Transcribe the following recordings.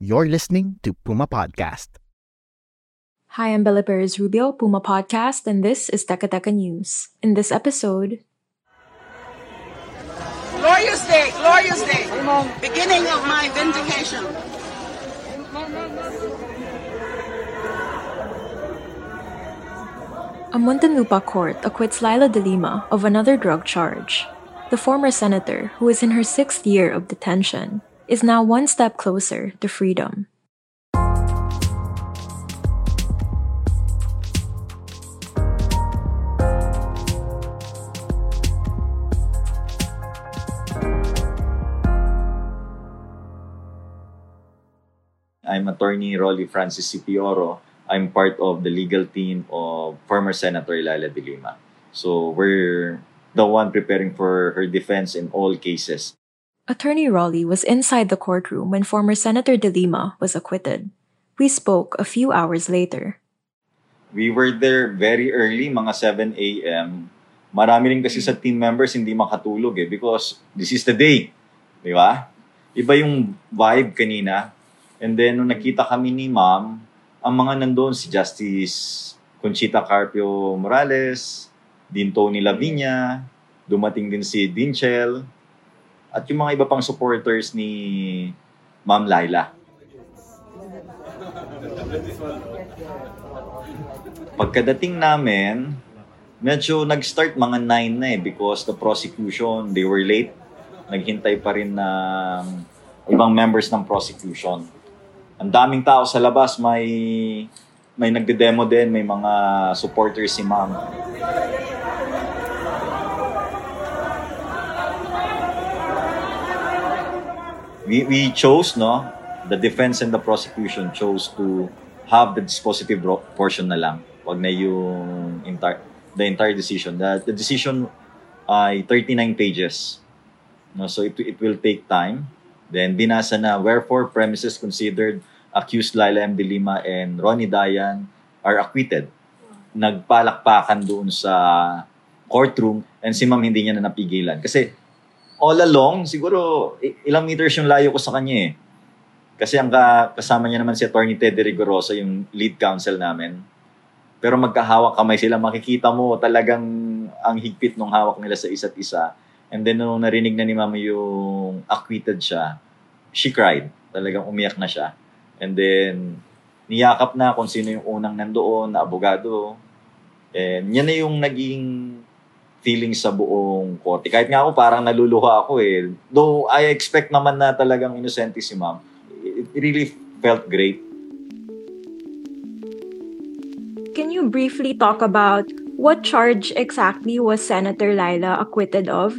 You're listening to Puma Podcast. Hi, I'm Bella Perez Rubio, Puma Podcast, and this is Teka Teka News. In this episode, Glorious day, glorious day. Beginning of my vindication. a Muntinlupa court acquits Laila de Lima of another drug charge. The former senator, who is in her sixth year of detention, is now one step closer to freedom. I'm attorney Rolly Francis Cipioro. I'm part of the legal team of former Senator Laila de Lima. So we're the one preparing for her defense in all cases. Attorney Raleigh was inside the courtroom when former Senator de Lima was acquitted. We spoke a few hours later. We were there very early, mga 7 a.m. Marami rin kasi sa team members hindi makatulog eh because this is the day. Di ba? Iba yung vibe kanina. And then, nung nakita kami ni ma'am, ang mga nandoon si Justice Conchita Carpio Morales, Dean Tony Lavinia, dumating din si Dinchel, at yung mga iba pang supporters ni Ma'am Laila. Pagkadating namin, medyo nag-start mga 9 na eh because the prosecution, they were late. Naghintay pa rin ng ibang members ng prosecution. Ang daming tao sa labas, may may nagde-demo din, may mga supporters si ma'am. We, we chose, no, the defense and the prosecution chose to have the dispositive portion na lang. Wag na yung entire, the entire decision. The, the decision ay 39 pages. No, so it, it will take time. Then binasa na, wherefore premises considered accused Laila M. De Lima and Ronnie Dayan are acquitted. Nagpalakpakan doon sa courtroom and si ma'am hindi niya na napigilan. Kasi all along, siguro ilang meters yung layo ko sa kanya eh. Kasi ang ka- kasama niya naman si Attorney Teddy Rigorosa, yung lead counsel namin. Pero magkahawak kamay sila, makikita mo talagang ang higpit ng hawak nila sa isa't isa. And then nung narinig na ni Mama yung acquitted siya, she cried. Talagang umiyak na siya. And then, niyakap na kung sino yung unang nandoon na abogado. And yan na yung naging feeling sa buong korte. Kahit nga ako parang naluluha ako eh. Though I expect naman na talagang innocent si ma'am. It really felt great. Can you briefly talk about what charge exactly was Senator Laila acquitted of?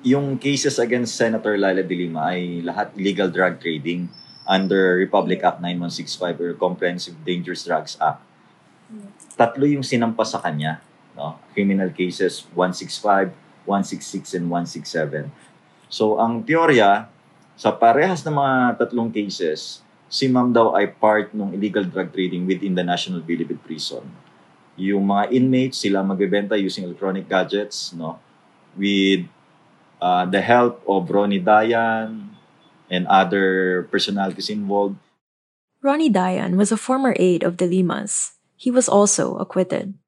Yung cases against Senator Laila de Lima ay lahat illegal drug trading under Republic Act 9165 or Comprehensive Dangerous Drugs Act. Tatlo yung sinampa sa kanya. No? Criminal cases 165, 166, and 167. So ang teorya, sa parehas ng mga tatlong cases, si ma'am daw ay part ng illegal drug trading within the National Bilibid Prison. Yung mga inmates, sila magbebenta using electronic gadgets, no? With uh, the help of Ronnie Dayan and other personalities involved. Ronnie Dayan was a former aide of De Lima's. He was also acquitted.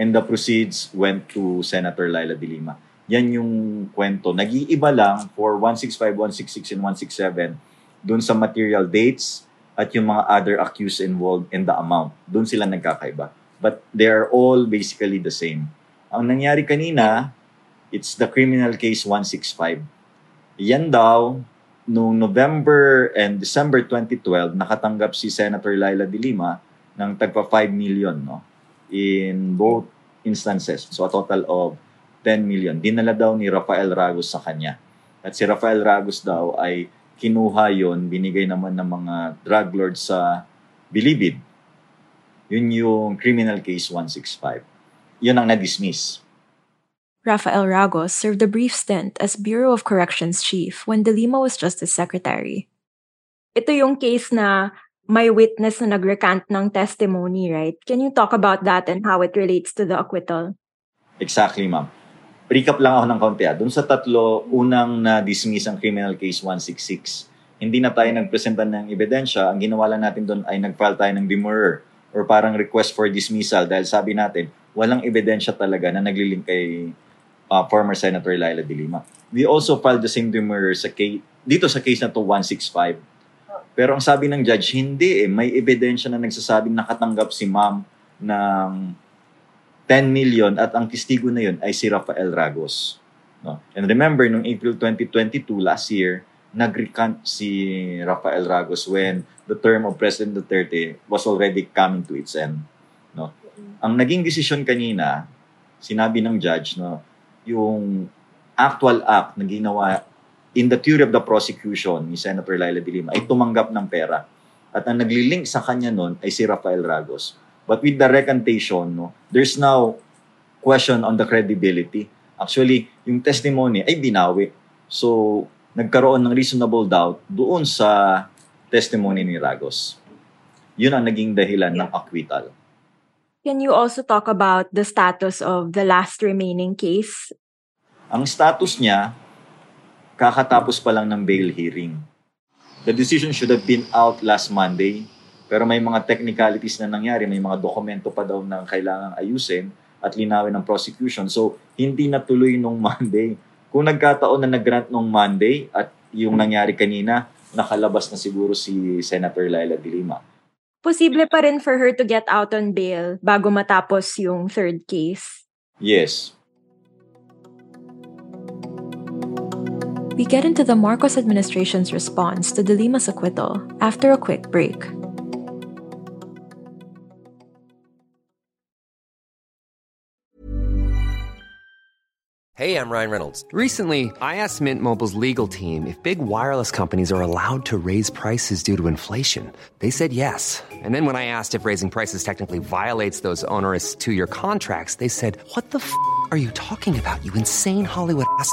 And the proceeds went to Senator Laila de Lima. Yan yung kwento. Nag-iiba lang for 165, 166, and 167 dun sa material dates at yung mga other accused involved in the amount. Dun sila nagkakaiba. But they are all basically the same. Ang nangyari kanina, it's the criminal case 165. Yan daw, noong November and December 2012, nakatanggap si Senator Laila de Lima ng tagpa 5 million no, in both instances. So a total of 10 million. Dinala daw ni Rafael Ragos sa kanya. At si Rafael Ragos daw ay kinuha yon binigay naman ng mga drug lords sa Bilibid. Yun yung criminal case 165. Yun ang na-dismiss. Rafael Ragos served a brief stint as Bureau of Corrections chief when De Lima was Justice Secretary. Ito yung case na may witness na nag-recant ng testimony, right? Can you talk about that and how it relates to the acquittal? Exactly, ma'am. Recap lang ako ng kaunti. ah. Doon sa tatlo, unang na-dismiss ang criminal case 166. Hindi na tayo nagpresenta ng ebidensya. Ang ginawa lang natin doon ay nag-file tayo ng demurrer or parang request for dismissal dahil sabi natin, walang ebidensya talaga na naglilink kay uh, former Senator Laila de Lima. We also filed the same demurrer sa case, dito sa case na to 165. Pero ang sabi ng judge, hindi eh. May ebidensya na nagsasabing nakatanggap si ma'am ng 10 million at ang testigo na yun ay si Rafael Ragos. No? And remember, noong April 2022, last year, nag-recant si Rafael Ragos when the term of President Duterte was already coming to its end. No? Ang naging desisyon kanina, sinabi ng judge, no, yung actual act na ginawa in the theory of the prosecution ni Senator Laila de Lima ay tumanggap ng pera. At ang naglilink sa kanya nun ay si Rafael Ragos. But with the recantation, no, there's now question on the credibility. Actually, yung testimony ay binawi. So, nagkaroon ng reasonable doubt doon sa testimony ni Ragos. Yun ang naging dahilan ng acquittal. Can you also talk about the status of the last remaining case? Ang status niya, kakatapos pa lang ng bail hearing. The decision should have been out last Monday, pero may mga technicalities na nangyari, may mga dokumento pa daw na kailangang ayusin at linawin ng prosecution. So, hindi natuloy nung Monday. Kung nagkataon na nag-grant nung Monday at yung nangyari kanina, nakalabas na siguro si Senator Laila de Lima. Posible pa rin for her to get out on bail bago matapos yung third case. Yes. We get into the Marcos administration's response to De Lima's acquittal after a quick break. Hey, I'm Ryan Reynolds. Recently, I asked Mint Mobile's legal team if big wireless companies are allowed to raise prices due to inflation. They said yes. And then when I asked if raising prices technically violates those onerous two year contracts, they said, What the f are you talking about, you insane Hollywood ass?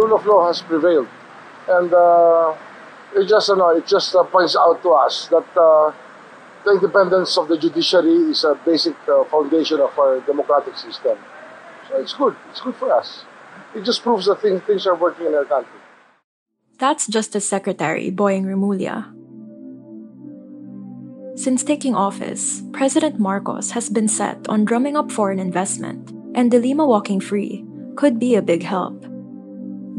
Rule of law has prevailed. And uh, it just, uh, no, it just uh, points out to us that uh, the independence of the judiciary is a basic uh, foundation of our democratic system. So it's good. It's good for us. It just proves that things, things are working in our country. That's Justice Secretary Boying Remulla. Since taking office, President Marcos has been set on drumming up foreign investment, and De Lima walking free could be a big help.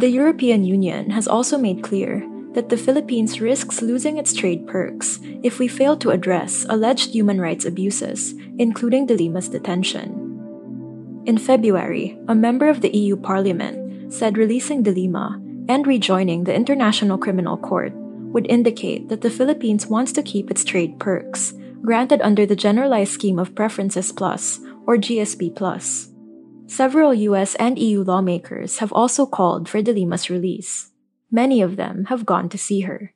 The European Union has also made clear that the Philippines risks losing its trade perks if we fail to address alleged human rights abuses, including De Lima's detention. In February, a member of the EU Parliament said releasing De Lima and rejoining the International Criminal Court would indicate that the Philippines wants to keep its trade perks, granted under the Generalized Scheme of Preferences Plus, or GSP Plus. Several US and EU lawmakers have also called for De Lima's release. Many of them have gone to see her.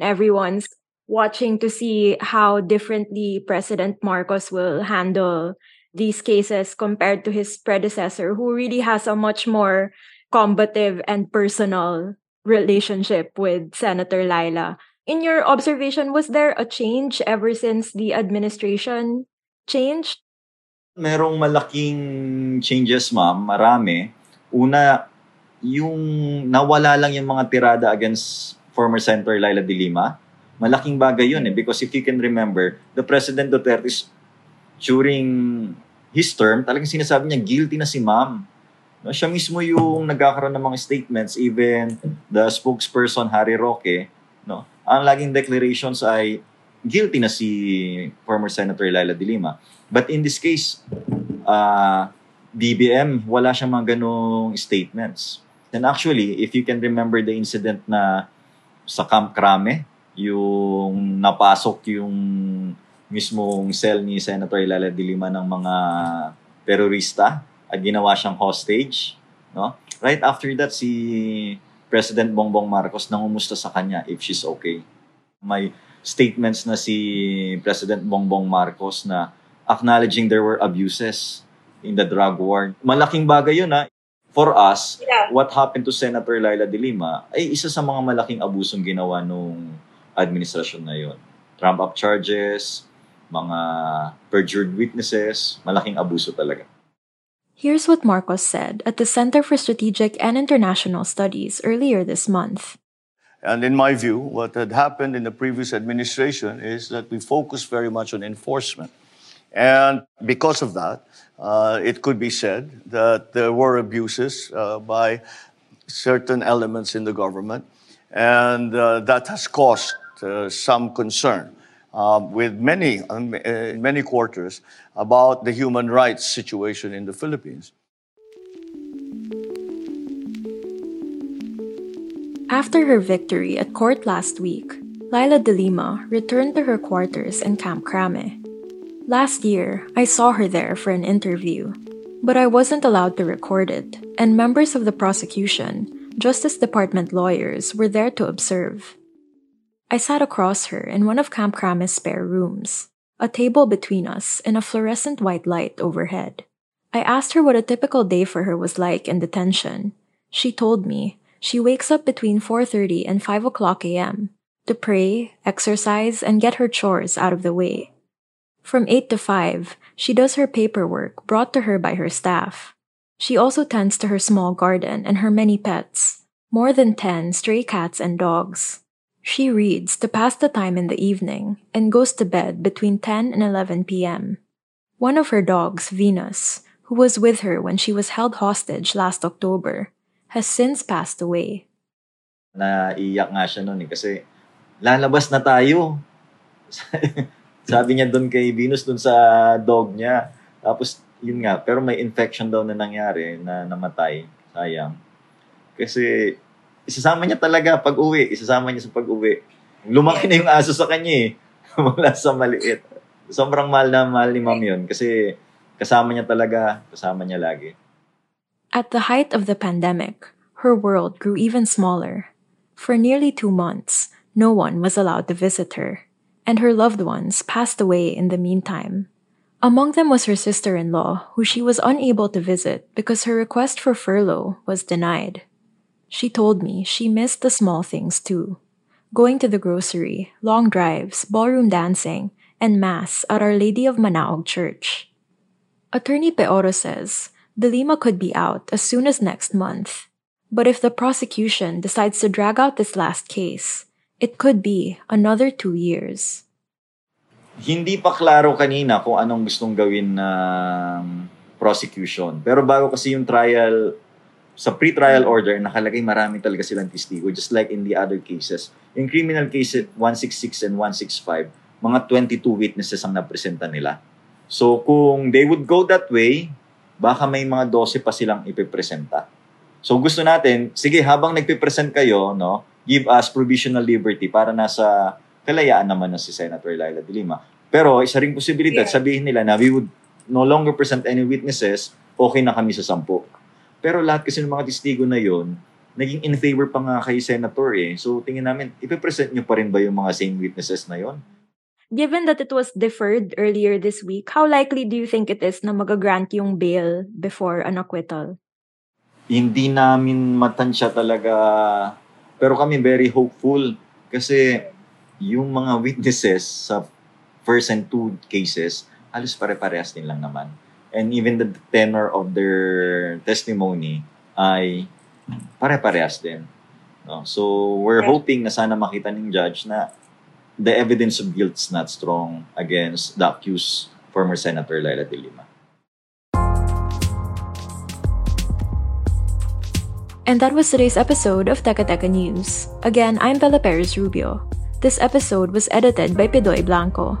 Everyone's watching to see how differently President Marcos will handle these cases compared to his predecessor, who really has a much more combative and personal relationship with Senator Laila. In your observation, was there a change ever since the administration changed? Merong malaking changes, ma'am. Marami. Una, yung nawala lang yung mga tirada against former Senator Laila de Lima. Malaking bagay yun eh. Because if you can remember, the President Duterte during his term, talagang sinasabi niya, guilty na si ma'am. No, siya mismo yung nagkakaroon ng mga statements, even the spokesperson, Harry Roque, no, ang laging declarations ay guilty na si former Senator Laila de Lima. But in this case, uh, BBM, wala siyang mga ganong statements. And actually, if you can remember the incident na sa Camp Crame, yung napasok yung mismong cell ni Senator Laila de Lima ng mga terorista at ginawa siyang hostage. No? Right after that, si President Bongbong Marcos nangumusta sa kanya if she's okay. May statements na si President Bongbong Marcos na acknowledging there were abuses in the drug war. Malaking bagay yun ha. For us, Yeah. what happened to Senator Laila de Lima ay isa sa mga malaking abusong ginawa nung administrasyon na yun. Trump up charges, mga perjured witnesses, malaking abuso talaga. Here's what Marcos said at the Center for Strategic and International Studies earlier this month. And in my view, what had happened in the previous administration is that we focused very much on enforcement. And because of that, uh, it could be said that there were abuses uh, by certain elements in the government, and uh, that has caused uh, some concern uh, with many, um, many quarters about the human rights situation in the Philippines. After her victory at court last week, Lila de Lima returned to her quarters in Camp Crame. Last year, I saw her there for an interview, but I wasn't allowed to record it, and members of the prosecution, Justice Department lawyers, were there to observe. I sat across her in one of Camp Crame's spare rooms, a table between us and a fluorescent white light overhead. I asked her what a typical day for her was like in detention. She told me she wakes up between 4:30 and 5 o'clock a.m. to pray, exercise, and get her chores out of the way. From 8 to 5, she does her paperwork brought to her by her staff. She also tends to her small garden and her many pets, more than 10 stray cats and dogs. She reads to pass the time in the evening and goes to bed between 10 and 11 p.m. One of her dogs, Venus, who was with her when she was held hostage last October, has since passed away. Naiyak nga siya noon eh kasi lalabas na tayo. Sabi niya doon kay Venus doon sa dog niya. Tapos yun nga, pero may infection daw na nangyari na namatay. Sayang. Kasi isasama niya talaga pag uwi. Isasama niya sa pag uwi. Lumaki na yung aso sa kanya eh. Mula sa maliit. Sobrang mahal na mahal ni ma'am yun. Kasi kasama niya talaga. Kasama niya lagi. At the height of the pandemic, her world grew even smaller. For nearly two months, no one was allowed to visit her, and her loved ones passed away in the meantime. Among them was her sister in law, who she was unable to visit because her request for furlough was denied. She told me she missed the small things too going to the grocery, long drives, ballroom dancing, and Mass at Our Lady of Manaog Church. Attorney Peoro says Lima could be out as soon as next month. But if the prosecution decides to drag out this last case, it could be another two years. Hindi pa klaro kanina kung anong gustong gawin ng um, prosecution. Pero bago kasi yung trial, sa pre-trial order, nakalagay marami talaga silang testigo, just like in the other cases. In criminal cases 166 and 165, mga 22 witnesses ang napresenta nila. So kung they would go that way, baka may mga 12 pa silang ipipresenta. So gusto natin, sige, habang nagpipresent kayo, no, give us provisional liberty para nasa kalayaan naman na si Senator Laila de Lima. Pero isa ring posibilidad, sabihin nila na we would no longer present any witnesses, okay na kami sa sampu. Pero lahat kasi ng mga testigo na yon naging in favor pa nga kay Senator eh. So tingin namin, ipipresent nyo pa rin ba yung mga same witnesses na yon? Given that it was deferred earlier this week, how likely do you think it is na magagrant yung bail before an acquittal? hindi namin matansya talaga. Pero kami very hopeful kasi yung mga witnesses sa first and two cases, halos pare-parehas din lang naman. And even the tenor of their testimony ay pare-parehas din. No? So, we're hoping na sana makita ng judge na the evidence of guilt is not strong against the accused former Senator Laila de Lima. And that was today's episode of Teka Teka News. Again, I'm Bella Perez Rubio. This episode was edited by Pidoy Blanco.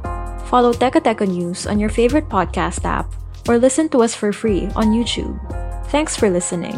Follow Teka Teka News on your favorite podcast app or listen to us for free on YouTube. Thanks for listening.